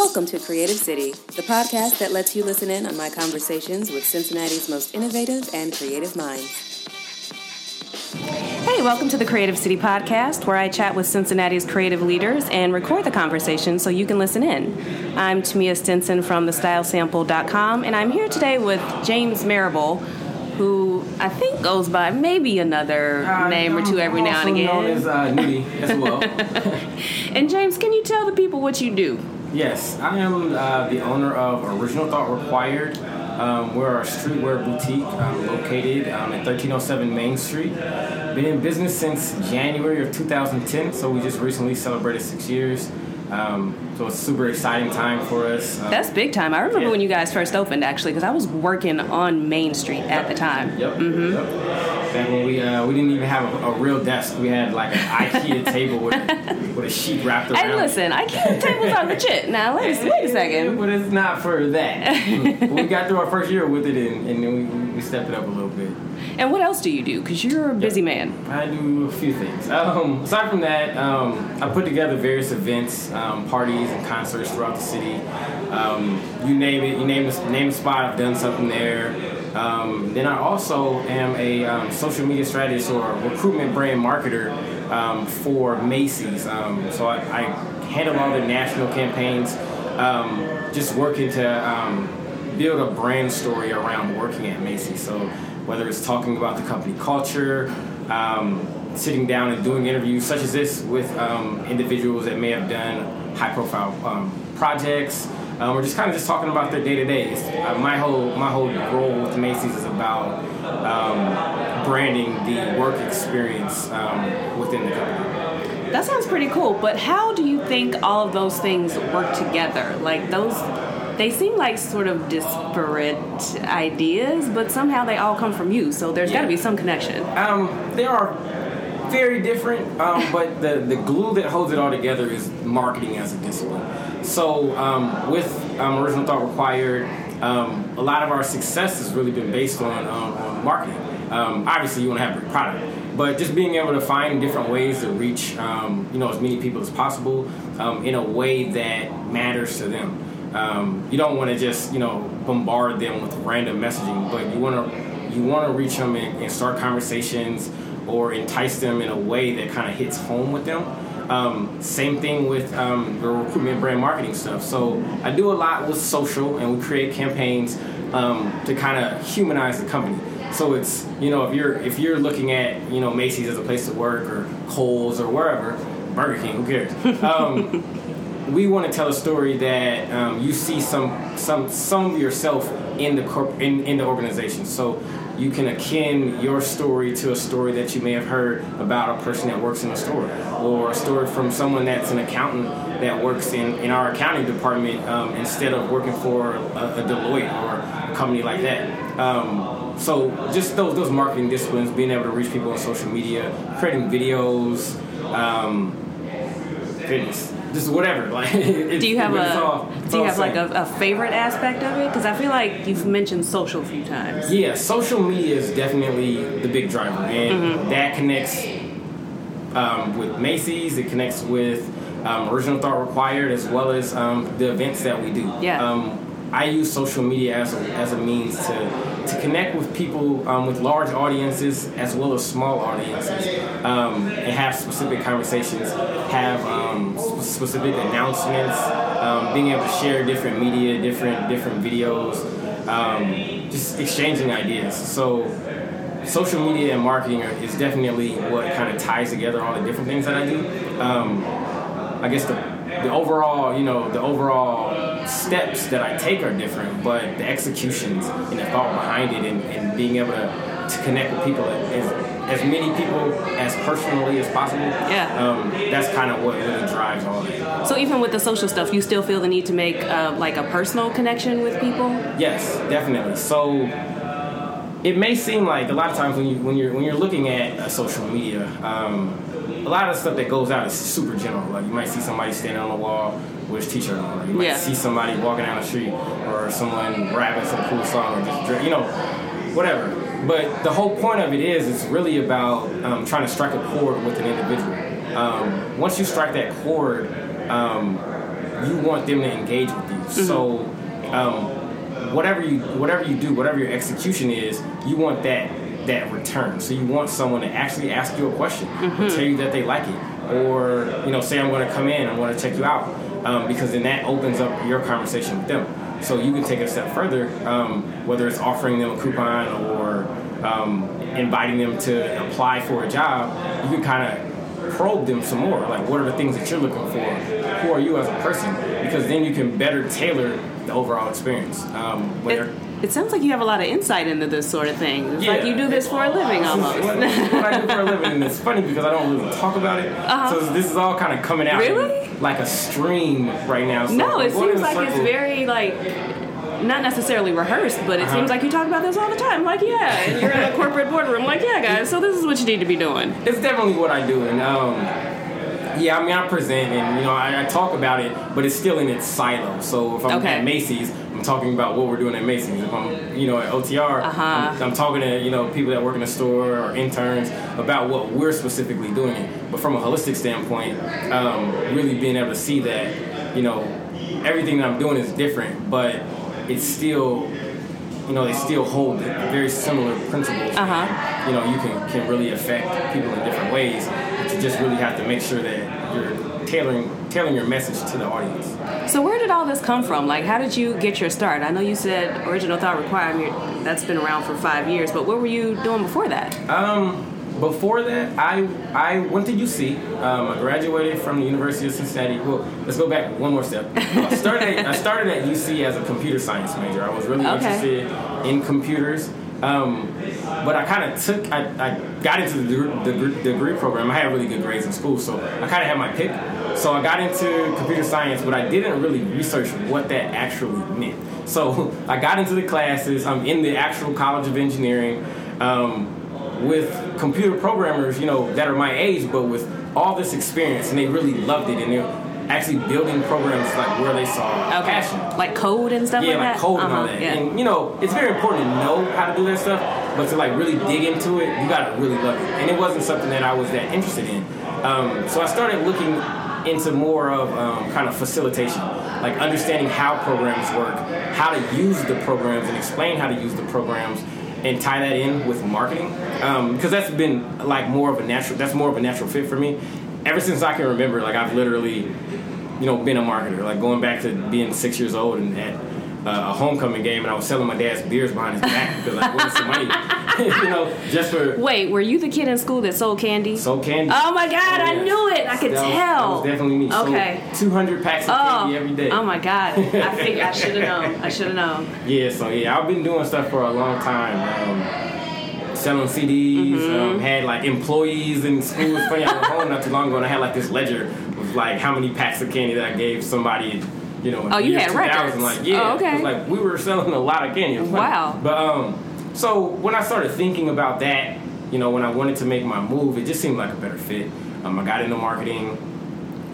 Welcome to Creative City, the podcast that lets you listen in on my conversations with Cincinnati's most innovative and creative minds. Hey, welcome to the Creative City podcast, where I chat with Cincinnati's creative leaders and record the conversation so you can listen in. I'm Tamia Stinson from thestylesample.com, and I'm here today with James Marable, who I think goes by maybe another Uh, name or two every now and also again. known as uh, Nudy as well. and James, can you tell the people what you do? Yes, I am uh, the owner of Original Thought Required. Um, we're a streetwear boutique um, located um, at 1307 Main Street. Been in business since January of 2010, so we just recently celebrated six years. Um, so it's a super exciting time for us. Um, That's big time. I remember Yeah. when you guys first opened, actually, because I was working on Main Street at the time. Yep. Mm-hmm. Yep. Back when we uh, we didn't even have a, a real desk, we had like an IKEA table with with a sheet wrapped around. It. listen, I can't tables are legit. Now, wait, a- wait a second. but it's not for that. We got through our first year with it, and, and then we, we stepped it up a little bit. And what else do you do? Because you're a busy man. I do a few things. Um, aside from that, um, I put together various events, um, parties, and concerts throughout the city. Um, you name it, you name the, name a spot, I've done something there. Um, then I also am a um, social media strategist or recruitment brand marketer um, for Macy's. Um, so I, I handle all the national campaigns, um, just working to um, build a brand story around working at Macy's. So whether it's talking about the company culture, sitting down and doing interviews such as this with individuals that may have done high-profile um, projects, um, or just kind of just talking about their day-to-day. Uh, my whole my whole role with Macy's is about um, branding the work experience um, within the company. That sounds pretty cool. But how do you think all of those things work together? Like those, they seem like sort of disparate ideas, but somehow they all come from you. So there's got to be some connection. Um, they are very different, um, but the, the glue that holds it all together is marketing as a discipline. So um, with um, Original Thought Required, um, a lot of our success has really been based on, um, on marketing. Um, obviously, you want to have a product, but just being able to find different ways to reach um, you know as many people as possible in a way that matters to them. You don't want to just you know bombard them with random messaging, but you want to you want to reach them and, and start conversations or entice them in a way that kind of hits home with them. Um, same thing with um, the recruitment brand marketing stuff. So I do a lot with social, and we create campaigns um, to kind of humanize the company. So it's you know if you're if you're looking at you know Macy's as a place to work or Kohl's or wherever, Burger King, who cares? Um, we want to tell a story that um, you see some some some of yourself in the corp- in, in the organization. So you can akin your story to a story that you may have heard about a person that works in a store, or a story from someone that's an accountant that works in, in our accounting department um, instead of working for a, a Deloitte or a company like that. Um, so just those those marketing disciplines, being able to reach people on social media, creating videos. Um, goodness, just whatever. Like, Do you have a all- Do you have like a, a favorite aspect of it? Because I feel like you've mentioned social a few times. Yeah, social media is definitely the big driver, and Mm-hmm. that connects um, with Macy's. It connects with um, Original Thought Required, as well as um, the events that we do. Yeah. Um, I use social media as a, as a means to to connect with people um, with large audiences as well as small audiences, um, and have specific conversations, have um, specific announcements, um, being able to share different media, different different videos, um, just exchanging ideas. So social media and marketing is definitely what kind of ties together all the different things that I do. Um, I guess the the overall, you know, the overall steps that I take are different, but the executions and the thought behind it, and, and being able to, to connect with people as as many people as personally as possible. Yeah. Um, that's kind of what really drives all that. So even with the social stuff, you still feel the need to make uh, like a personal connection with people. Yes, definitely. So it may seem like a lot of times when you when you're when you're looking at uh, social media, um, a lot of stuff that goes out is super general. Like you might see somebody standing on the wall with his t-shirt on, or you might Yeah. see somebody walking down the street, or someone rapping some cool song, or just you know, whatever. But the whole point of it is, it's really about um, trying to strike a chord with an individual. Um, once you strike that chord, um, you want them to engage with you. Mm-hmm. So, um, whatever you whatever you do, whatever your execution is, you want that that return. So you want someone to actually ask you a question mm-hmm. or tell you that they like it, or you know, say I'm going to come in, I want to check you out, um, because then that opens up your conversation with them. So you can take it a step further, um, whether it's offering them a coupon or um, inviting them to apply for a job. You can kind of probe them some more. Like, what are the things that you're looking for? Who are you as a person? Because then you can better tailor the overall experience. Um, it, it, sounds like you have a lot of insight into this sort of thing. It's yeah, like you do this for a living almost. what, what I do for a living, and it's funny because I don't really talk about it. Uh-huh. So this is all kind of coming out really? like a stream right now. So no, it seems like circle. it's very like not necessarily rehearsed, but it uh-huh. seems like you talk about this all the time. Like, yeah, and you're in a corporate boardroom. Like, yeah, guys, so this is what you need to be doing. It's definitely what I do, and um, yeah, I mean, I present and you know I, I, talk about it, but it's still in its silo. So if I'm okay. at Macy's, I'm talking about what we're doing at Macy's. If I'm you know at OTR, uh-huh. I'm, I'm, talking to you know people that work in the store or interns about what we're specifically doing. But from a holistic standpoint, um, really being able to see that you know everything that I'm doing is different, but it's still you know, they still hold very similar principles. Uh-huh. you know, you can, can really affect people in different ways but you just really have to make sure that you're tailoring tailoring your message to the audience. So where did all this come from? Like, how did you get your start? I know you said original thought requirement that's been around for five years, but what were you doing before that? Um, before that, I I went to UC. Um, I graduated from the University of Cincinnati. Well, let's go back one more step. I started I started at UC as a computer science major. I was really okay. interested in computers. Um, but I kind of took, I, I got into the, the, the, degree program. I had really good grades in school, so I kind of had my pick. So I got into computer science, but I didn't really research what that actually meant. So I got into the classes. I'm in the actual College of Engineering um, with computer programmers, you know, that are my age, but with all this experience, and they really loved it, and they're actually building programs like where they saw okay. passion, like code and stuff. Yeah, like, like code uh-huh. and all uh-huh. that. Yeah. And you know, it's very important to know how to do that stuff, but to like really dig into it, you gotta really love it. And it wasn't something that I was that interested in. Um, so I started looking into more of um, kind of facilitation, like understanding how programs work, how to use the programs, and explain how to use the programs and tie that in with marketing because um, that's been like more of a natural that's more of a natural fit for me ever since i can remember like i've literally you know, been a marketer. Like going back to being six years old and at uh, a homecoming game, and I was selling my dad's beers behind his back because I wanted some money. you know, just for. Wait, were you the kid in school that sold candy? Sold candy. Oh my God, oh, I knew it. I could that tell. Was, that was definitely me. Okay. Two hundred packs of oh. candy every day. Oh my God, I think I should have known. I should have known. Yeah, so yeah, I've been doing stuff for a long time. Um, selling CDs. Mm-hmm. Um, had like employees in school. It's funny. I was home not too long ago, and I had like this ledger with like how many packs of candy that I gave somebody. You know, oh, you had records. Like, yeah, oh, okay. like we were selling a lot of candy. Wow. But um, so when I started thinking about that, you know, when I wanted to make my move, it just seemed like a better fit. Um, I got into marketing,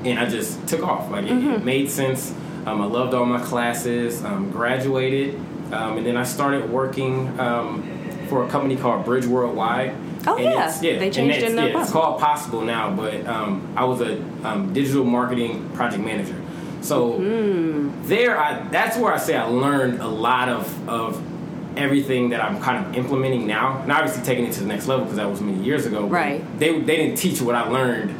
and I just took off. Like it, mm-hmm. it made sense. Um, I loved all my classes. Um, graduated, um, and then I started working um, for a company called Bridge Worldwide. Oh yeah. yeah, they changed it. Yeah, it's called Possible now, but um, I was a um, digital marketing project manager. So mm-hmm. there, I, that's where I say I learned a lot of of everything that I'm kind of implementing now, and obviously taking it to the next level because that was many years ago. Right. They they didn't teach what I learned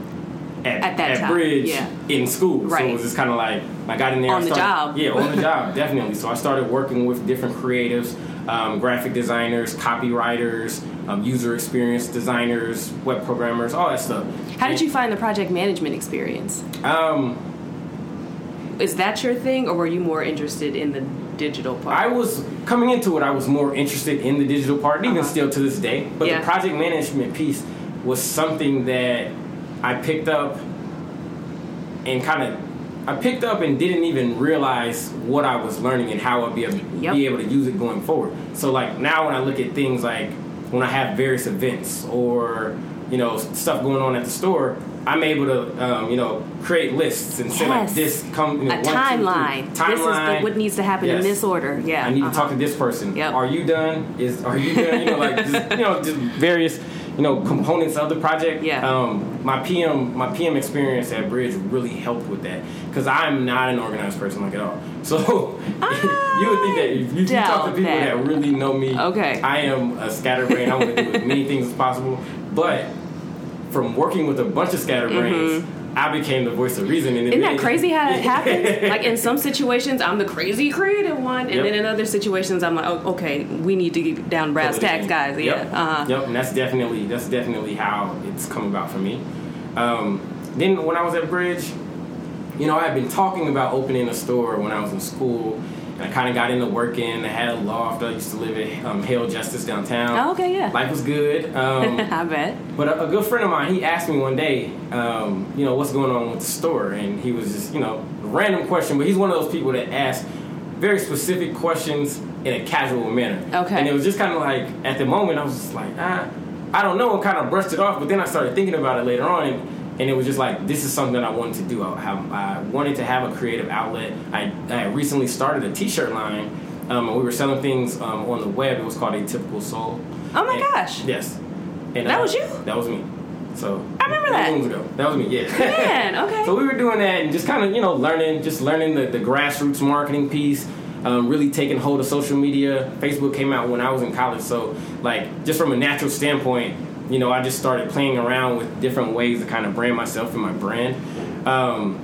at, at, that at. Bridge yeah. in school. Right. So it was just kind of like I got in there on started, the job. Yeah, on the job, definitely. So I started working with different creatives um, graphic designers, copywriters, um, user experience designers, web programmers, all that stuff. How did you find the project management experience? Um, Is that your thing, or were you more interested in the digital part? I was coming into it. I was more interested in the digital part, even uh-huh. still to this day. But yeah. the project management piece was something that I picked up and kind of I picked up and didn't even realize what I was learning and how I'd be able, yep. be able to use it going forward. So like now when I look at things like when I have various events or you know stuff going on at the store, I'm able to um, you know create lists and say like this come you know, a timeline. Timeline. This is the, what needs to happen yes. in this order. Yeah, I need uh-huh. to talk to this person. Yep. Are you done? Is are you done? You know like just, you know just various you know components of the project. Yeah. Um, my PM my PM experience at Bridge really helped with that because I'm not an organized person like at all. So you would think that if you, you talk to people that. that. really know me, Okay. I am a scatterbrain. I want to do as many things as possible, but from working with a bunch of scatterbrains. I became the voice of reason. And Mm-hmm. Isn't that crazy how that happens? like in some situations, I'm the crazy creative one, and Yep. then in other situations, I'm like, oh, okay, we need to get down brass tacks, guys. Yep. Yeah. Uh-huh. Yep, and that's definitely that's definitely how it's come about for me. Um, then when I was at Bridge, you know, I had been talking about opening a store when I was in school, I kind of got into working. I had a loft. I used to live at um, Hale Justice downtown. Oh, okay, yeah. Life was good. Um, I bet. but a, a good friend of mine, he asked me one day, um, you know, what's going on with the store, and he was just, you know, a random question. But he's one of those people that ask very specific questions in a casual manner. Okay. And it was just kind of like at the moment, I was just like, ah, I don't know, and kind of brushed it off. But then I started thinking about it later on, and, and it was just like, this is something that I wanted to do. I, have, I wanted to have a creative outlet. I, I recently started a T-shirt line. Um, and we were selling things um, on the web. It was called Atypical Soul. Oh my And- gosh. Yes. And, That uh, was you? That was me. So I remember that. moons ago. That was me. Yeah. Man, okay. so we were doing that and just kind of you know learning, just learning the, the grassroots marketing piece. Um, really taking hold of social media. Facebook came out when I was in college, so like just from a natural standpoint, you know, I just started playing around with different ways to kind of brand myself and my brand. Um,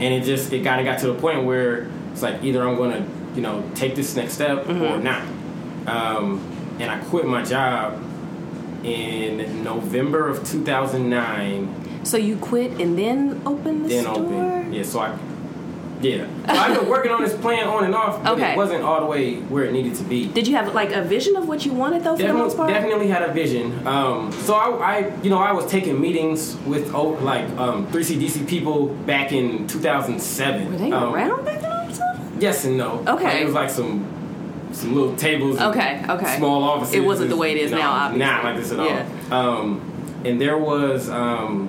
and it just it kind of got to the point where it's like either I'm going to you know take this next step Mm-hmm. or not. Um, and I quit my job in November of 2009. So you quit and then opened the Then store? open, yeah. So I, yeah. I've been working on this plan on and off, but Okay. it wasn't all the way where it needed to be. Did you have like a vision of what you wanted though for the most part? definitely had a vision. Um, so I, I, you know, I was taking meetings with oh, like um, 3CDC people back in 2007. Were they Um, around back then or? Yes and no. Okay. Like, it was like some some little tables. Okay, okay. Small offices. It wasn't the way it is No, now, obviously. Not like this at Yeah. all. Um, and there was um,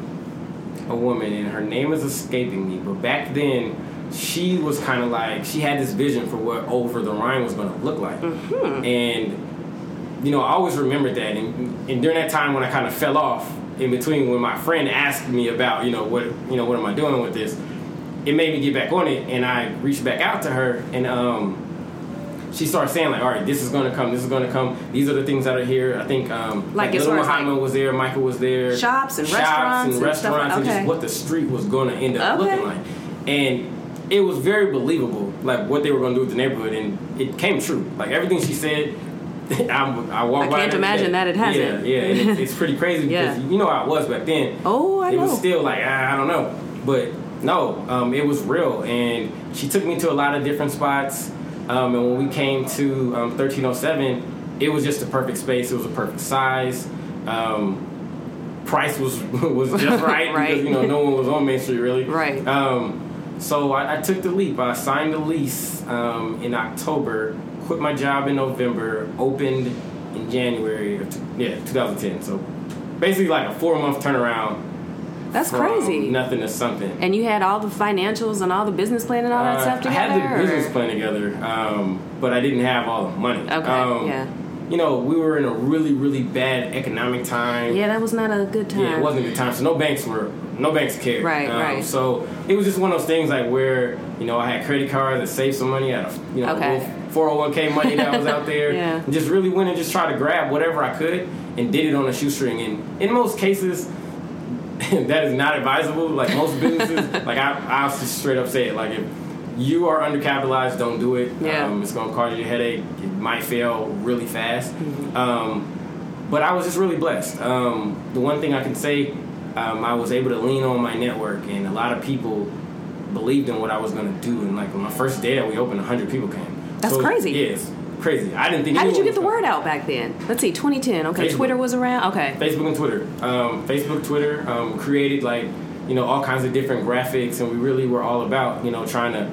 a woman, and her name is escaping me. But back then, she was kind of like she had this vision for what Over the Rhine was going to look like, Mm-hmm. and you know, I always remembered that. And, and during that time when I kind of fell off in between, when my friend asked me about, you know, what, you know, what am I doing with this? It made me get back on it, and I reached back out to her, and um, she started saying like, all right, this is going to come, this is going to come. These are the things that are here. I think um, Like, as Little Muhammad like, was there, Michael was there, shops and shops restaurants and and stuff like- restaurants, and okay. just what the street was going to end up Okay. looking like, and it was very believable, like what they were going to do with the neighborhood, and it came true. Like everything she said. I, I walk I can't imagine that it hasn't. Yeah, yeah, it's, it's pretty crazy Yeah. because you know how it was back then Oh, I it know. It was still like ah, I don't know, but no, um, it was real, and she took me to a lot of different spots. Um, and when we came to um, 1307, it was just a perfect space. It was a perfect size. Um, price was was just right, Right. because you know no one was on Main Street really. Right. So I, I took the leap. I signed the lease um, in October, quit my job in November, opened in January of t- yeah 2010. So basically like a four month turnaround. That's crazy. Nothing to something. And you had all the financials and all the business plan and all that Uh, stuff together? I had the or- business plan together, um, but I didn't have all the money. Okay, Um, yeah. You know, we were in a really, really bad economic time. Yeah, that was not a good time. Yeah, it wasn't a good time. So no banks were, no banks cared. Right, Um, right. So it was just one of those things like where you know I had credit cards that saved some money out of you know Okay. four hundred one k money that was out there. Yeah. And just really went and just tried to grab whatever I could and did it on a shoestring. And in most cases. that is not advisable. Like most businesses, like I, I'll just straight up say it. Like if you are undercapitalized, don't do it. Yeah. Um, it's gonna cause you a headache. It might fail really fast. Mm-hmm. Um, but I was just really blessed. Um, the one thing I can say, um, I was able to lean on my network, and a lot of people believed in what I was going to do. And like on my first day that we opened, 100 people came. That's crazy. Yeah, it's crazy. I didn't think. How did you get the word out back then? Let's see, 2010. Okay, Facebook. Twitter was around. Okay. Facebook and Twitter. Um, Facebook, Twitter um, created like you know all kinds of different graphics, and we really were all about you know trying to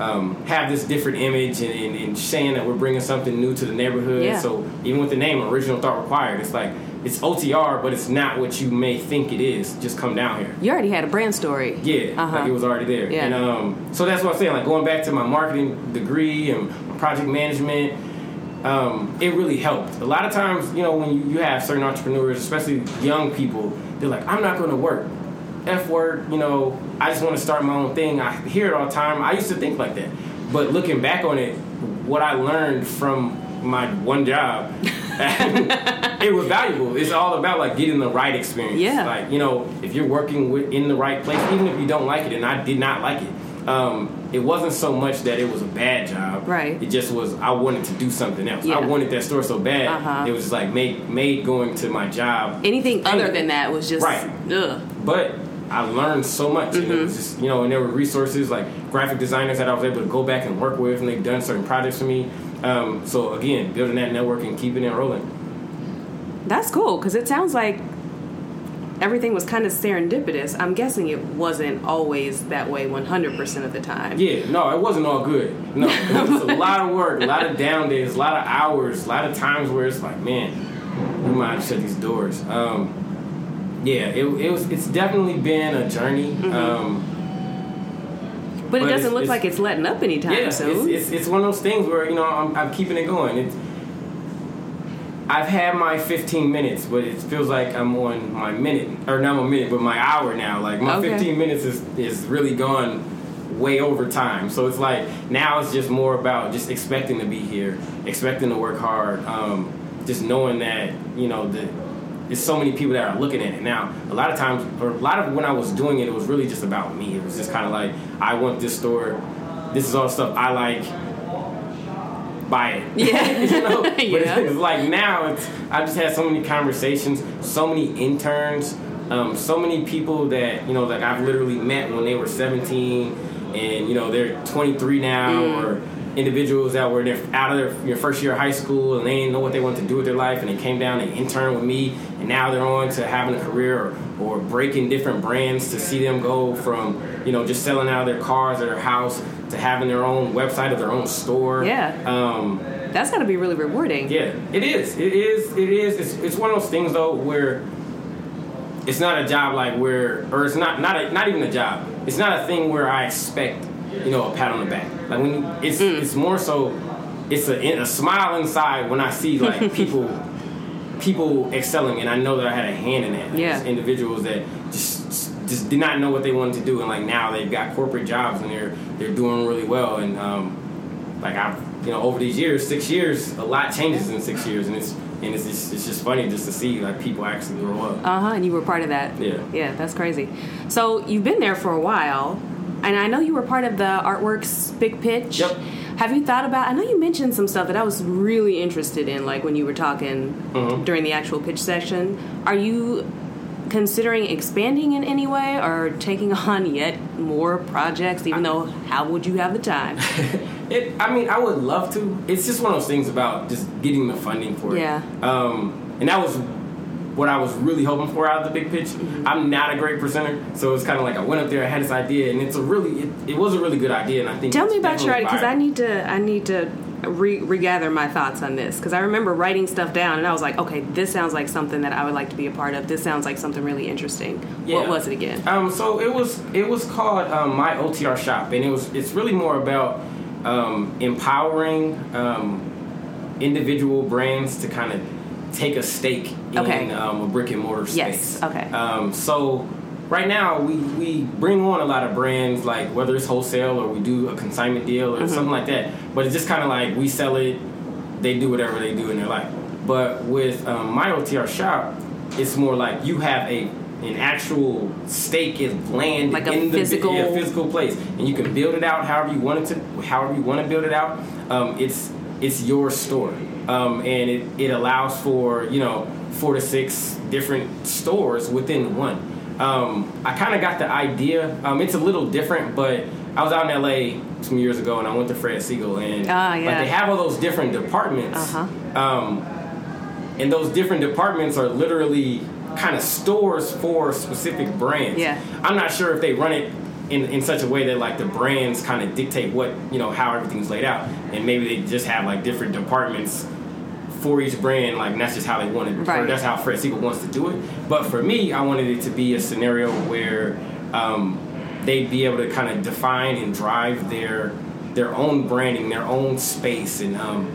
um, have this different image and, and, and saying that we're bringing something new to the neighborhood. Yeah. So even with the name Original Thought Required, it's like it's OTR, but it's not what you may think it is. Just come down here. You already had a brand story. Yeah, Uh-huh. like it was already there. Yeah. And um, so that's what I'm saying. Like going back to my marketing degree and project management, um, it really helped. A lot of times, you know, when you, you have certain entrepreneurs, especially young people, they're like, I'm not going to work. F word, you know, I just want to start my own thing. I hear it all the time. I used to think like that. But looking back on it, what I learned from my one job, it was valuable. It's all about like getting the right experience. Yeah. Like, you know, if you're working with, in the right place, even if you don't like it, and I did not like it, um, it wasn't so much that it was a bad job. Right. It just was I wanted to do something else. Yeah. I wanted that store so bad. Uh-huh. It was just like made made going to my job. Anything other than that was just Right. ugh. But I learned so much. And it Mm-hmm. was just you know, and there were resources like graphic designers that I was able to go back and work with, and they've done certain projects for me. Um, so again, building that network and keeping it rolling. That's cool because it sounds like everything was kind of serendipitous. I'm guessing it wasn't always that way 100% of the time. Yeah, no, it wasn't all good. No, it was a lot of work, a lot of down days, a lot of hours, a lot of times where it's like, man, we might have shut these doors. Um, yeah, it, it was. It's definitely been a journey. Mm-hmm. Um, But it doesn't it's- look it's- like it's letting up anytime yeah, it's, it's it's one of those things where you know I'm, I'm keeping it going. It's, I've had my 15 minutes, but it feels like I'm on my minute, or not my minute, but my hour now. Like my Okay. 15 minutes is is really gone way over time. So it's like now it's just more about just expecting to be here, expecting to work hard, um, just knowing that you know the there's so many people that are looking at it now. A lot of times, or a lot of when I was doing it, it was really just about me. It was just kind of like I want this store. This is all stuff I like. Buy it. Yeah. you know. But Yeah. it's like now, it's I just had so many conversations, so many interns, um, so many people that you know that I've literally met when they were 17, and you know they're 23 now, Mm. or individuals that were out of their your first year of high school and they didn't know what they wanted to do with their life, and they came down and interned with me, and now they're on to having a career or, or breaking different brands to see them go from you know just selling out of their cars or their house to having their own website or their own store. Yeah. Um, That's got to be really rewarding. yeah, it is. It is. It is. It's, it's one of those things though where it's not a job like where, or it's not not a, not even a job. It's not a thing where I expect you know a pat on the back. Like when you, it's Mm. it's more so it's a, a smile inside when I see like people people excelling, and I know that I had a hand in that. Yeah. Individuals that just just did not know what they wanted to do, and like now they've got corporate jobs and they're they're doing really well, and um, like I've you know over these years, six years, a lot changes in six years, and it's and it's just, it's just funny just to see like people actually grow up. Uh huh. And you were part of that. Yeah. Yeah, that's crazy. So you've been there for a while, and I know you were part of the Artworks Big Pitch. Yep. Have you thought about? I know you mentioned some stuff that I was really interested in, like when you were talking Mhm. during the actual pitch session. Are you considering expanding in any way, or taking on yet more projects? Even though, how would you have the time? It, I mean, I would love to. It's just one of those things about just getting the funding for it. Yeah. Um, and that was what I was really hoping for out of the big pitch. Mm-hmm. I'm not a great presenter, so it's kind of like I went up there, I had this idea, and it's a really, it, it was a really good idea, and I think. Tell me about your definitely because I need to I need to re- regather my thoughts on this because I remember writing stuff down and I was like, okay, this sounds like something that I would like to be a part of. This sounds like something really interesting. What was it again? Um, so it was it was called um, my OTR shop, and it was it's really more about um, empowering um, individual brands to kind of take a stake Okay. in um, a brick and mortar space. Yes, okay. Um, so right now we we bring on a lot of brands like whether it's wholesale or we do a consignment deal or Mm-hmm. something like that. But it's just kind of like we sell it, they do whatever they do in their life. But with um, my OTR shop, it's more like you have a an actual stake is land Like a in the physical- yeah, physical place, and you can build it out however you want it to, however you want to build it out. Um, it's it's your store, um, and it, it allows for you know four to six different stores within one. Um, I kind of got the idea. Um, it's a little different, but I was out in LA some years ago, and I went to Fred Segal, and Ah, like they have all those different departments. Uh-huh. Um, and those different departments are literally kind of stores for specific brands. Yeah. I'm not sure if they run it in, in such a way that like the brands kind of dictate what you know how everything's laid out, and maybe they just have like different departments for each brand. Like that's just how they want it, Right. or that's how Fred Segal wants to do it. But for me, I wanted it to be a scenario where um, they'd be able to kind of define and drive their their own branding, their own space, and um,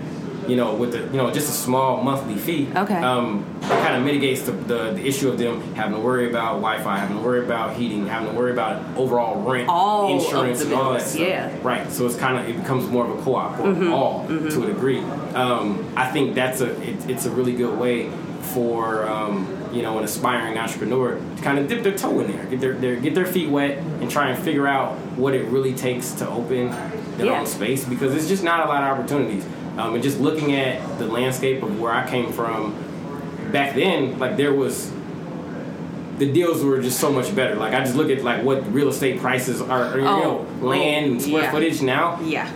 you know, with the you know just a small monthly fee, Okay. um, it kind of mitigates the, the, the issue of them having to worry about Wi-Fi, having to worry about heating, having to worry about overall rent, All insurance, and all that stuff. yeah. Right. So it's kind of it becomes more of a co-op or Mm-hmm. all to a degree. Um, I think that's a it, it's a really good way for um, you know an aspiring entrepreneur to kind of dip their toe in there, get their, their get their feet wet, and try and figure out what it really takes to open their Yeah. own space because it's just not a lot of opportunities. Um, and just looking at the landscape of where I came from back then, like there was the deals were just so much better. Like I just look at like what real estate prices are, or, you Oh, know, land and square yeah. footage now Yeah.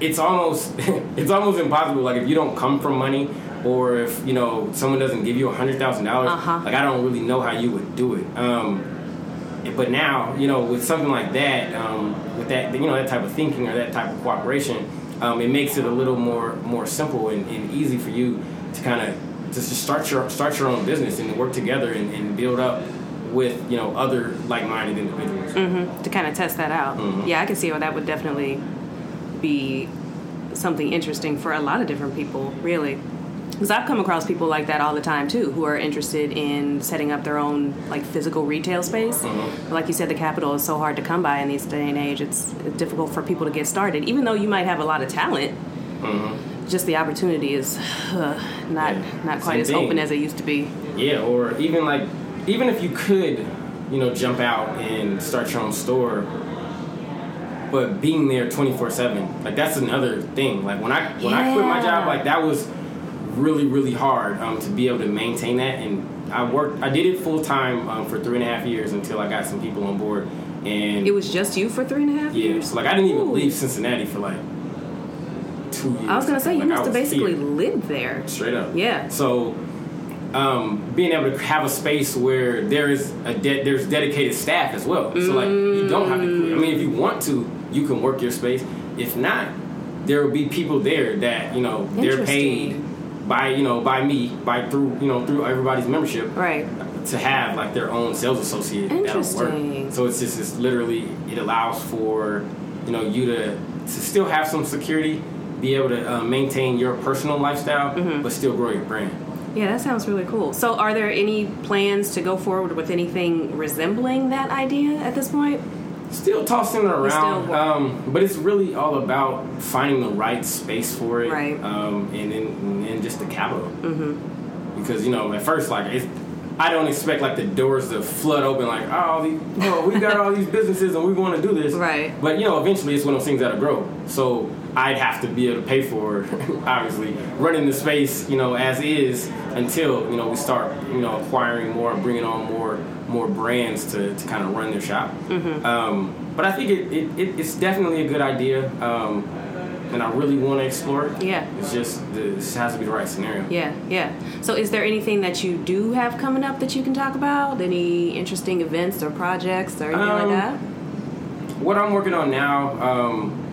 it's almost it's almost impossible. Like if you don't come from money, or if you know someone doesn't give you a hundred thousand dollars, Uh-huh. like I don't really know how you would do it. Um, but now you know with something like that, um, with that you know that type of thinking or that type of cooperation, um, it makes it a little more more simple and, and easy for you to kind of just start your start your own business and work together and, and build up with you know other like-minded individuals. to kind of test that out. Mm-hmm. Yeah, I can see how that would definitely be something interesting for a lot of different people, really. Because I've come across people like that all the time too, who are interested in setting up their own like physical retail space. Mm-hmm. Like you said, the capital is so hard to come by in this day and age. It's difficult for people to get started, even though you might have a lot of talent. Just the opportunity is uh, not Mm-hmm. Yeah. not quite as open as it used to be. Yeah, or even like, even if you could, you know, jump out and start your own store, but being there twenty four seven, like that's another thing. Like when I when I quit my job, like that was really really hard um, to be able to maintain that. And I worked, I did it full time um, for three and a half years until I got some people on board. And It was just you for three and a half yeah, years. so like I didn't even Ooh. leave Cincinnati for like two years. I was gonna say you Like, I must have basically here. lived there. Straight up. Yeah. So, um, being able to have a space where there is a de- there's dedicated staff as well. So like you don't have to. Quit. I mean, if you want to, you can work your space. If not, there will be people there that you know they're paid. By you know by me by through you know through everybody's membership Right. to have like their own sales associate that'll work. Interesting. So it's just it's literally it allows for you know you to to still have some security, be able to uh, maintain your personal lifestyle, Mm-hmm. but still grow your brand. Yeah, that sounds really cool. So, are there any plans to go forward with anything resembling that idea at this point? Still tossing it around, um, but it's really all about finding the right space for it, Right. Um, and then and then just the capital. Mm-hmm. Because you know, at first, like it's, I don't expect like the doors to flood open, like oh, these, we got all these businesses and we want to do this, Right. But you know, eventually, it's one of those things that'll grow. So I'd have to be able to pay for, obviously, running the space, you know, as is until you know we start, you know, acquiring more, and bringing on more more brands to, to kind of run their shop. Mm-hmm. Um, but I think it, it, it, it's definitely a good idea, um, and I really want to explore it. Yeah. It's just this has to be the right scenario. Yeah, yeah. So, is there anything that you do have coming up that you can talk about? Any interesting events or projects or anything Um, like that? What I'm working on now, um,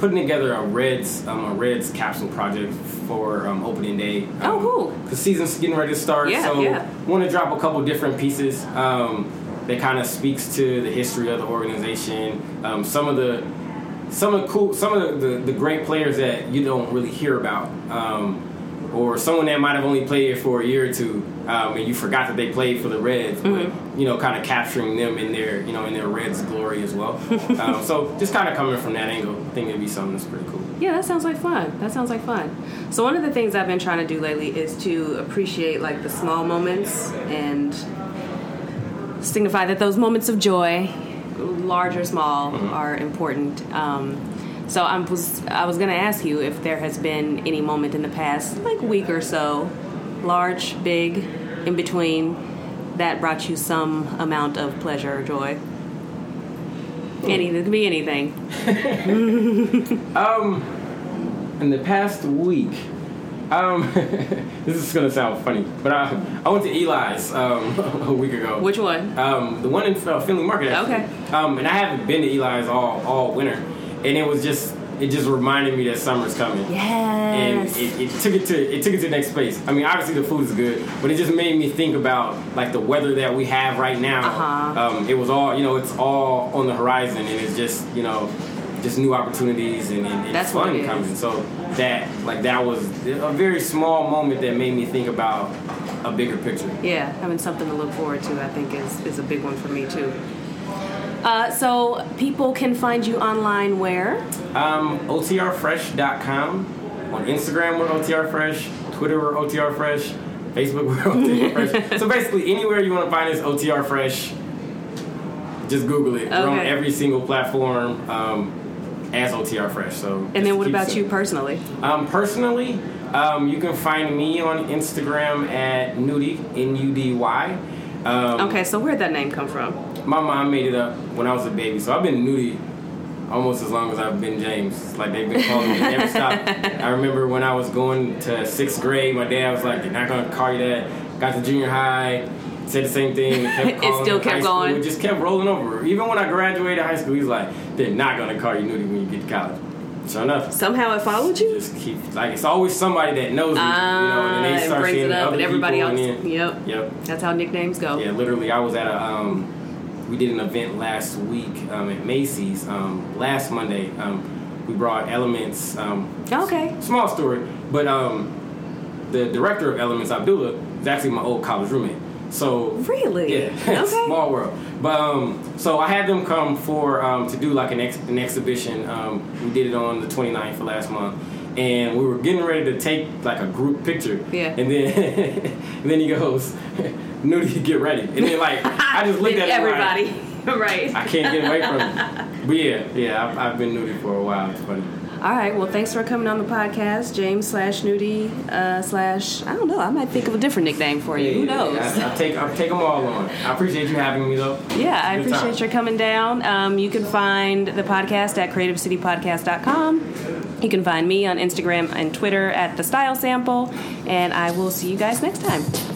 putting together a Reds um, a Reds capsule project for um, opening day. Um, Oh, cool. Because season's getting ready to start, Yeah, so yeah. want to drop a couple different pieces um, that kind of speaks to the history of the organization. Um, some of the some of the cool some of the, the, the great players that you don't really hear about. Or someone that might have only played for a year or two, um, and you forgot that they played for the Reds, Mm-hmm. you know, kind of capturing them in their, you know, in their Reds glory as well. um, so just kind of coming from that angle, I think it'd be something that's pretty cool. Yeah, that sounds like fun. That sounds like fun. So one of the things I've been trying to do lately is to appreciate like the small moments and signify that those moments of joy, large or small, are important. Um, so I was I was gonna ask you if there has been any moment in the past like week or so, large, big, in between, that brought you some amount of pleasure or joy. Anything, it could be anything. um, In the past week, um, this is gonna sound funny, but I, I went to Eli's um, a week ago. Which one? Um, the one in uh, Findlay Market. Actually. Okay. Um, and I haven't been to Eli's all all winter, and it was just it just reminded me that summer's coming. Yeah. And it, it took it to it took it to the next place. I mean, obviously the food is good, but it just made me think about like the weather that we have right now. Uh-huh. Um, it was all you know, it's all on the horizon, and it's just you know, just new opportunities and, and, That's fun coming. So that like that was a very small moment that made me think about a bigger picture. Yeah, having something to look forward to, I think, is, is a big one for me too. Uh, so people can find you online where? Um, OTRFresh.com. On Instagram, we're OTRFresh. Twitter, we're OTRFresh. Facebook, we're OTRFresh. so basically, anywhere you want to find us, OTRFresh, just Google it. We're on every single platform um, as OTRFresh. So And then what about you personally? Um, personally, um, you can find me on Instagram at Nudy, N-U-D-Y. Um, Okay, so where'd that name come from? My mom made it up when I was a baby, so I've been Nudy almost as long as I've been James. Like they've been calling me, it never stopped. I remember when I was going to sixth grade, my dad was like, "They're not gonna call you that." Got to junior high, said the same thing. It still kept High school, going. It just kept rolling over. Even when I graduated high school, he's like, "They're not gonna call you Nudy when you get to college." Sure enough. Somehow it followed you? Just keep like it's always somebody that knows me, you know, and Ah, they start brings seeing it up, other and everybody people, else. then, Yep. yep. That's how nicknames go. Yeah, literally, I was at a. Um, we did an event last week um, at Macy's um, last Monday. Um, we brought Elementz. Um, Okay. small story, but um, the director of Elementz, Abdullah, is actually my old college roommate. So Really? yeah, Okay. small world. But um, so I had them come for um, to do like an, ex- an exhibition. Um, we did it on the 29th of last month, and we were getting ready to take like a group picture. Yeah. And then and then he goes, "Nudy, get ready." And then like I just looked at like, everybody. right. I can't get away from it. But yeah, yeah, I've, I've been Nudy for a while. It's funny. All right. Well, thanks for coming on the podcast, James slash Nudy uh, slash. I don't know. I might think of a different nickname for you. Who knows? yeah, I, I take I take them all on. I appreciate you having me though. Yeah, I appreciate time. your coming down. Um, you can find the podcast at creativecitypodcast.com. You can find me on Instagram and Twitter at The Style Sample. And I will see you guys next time.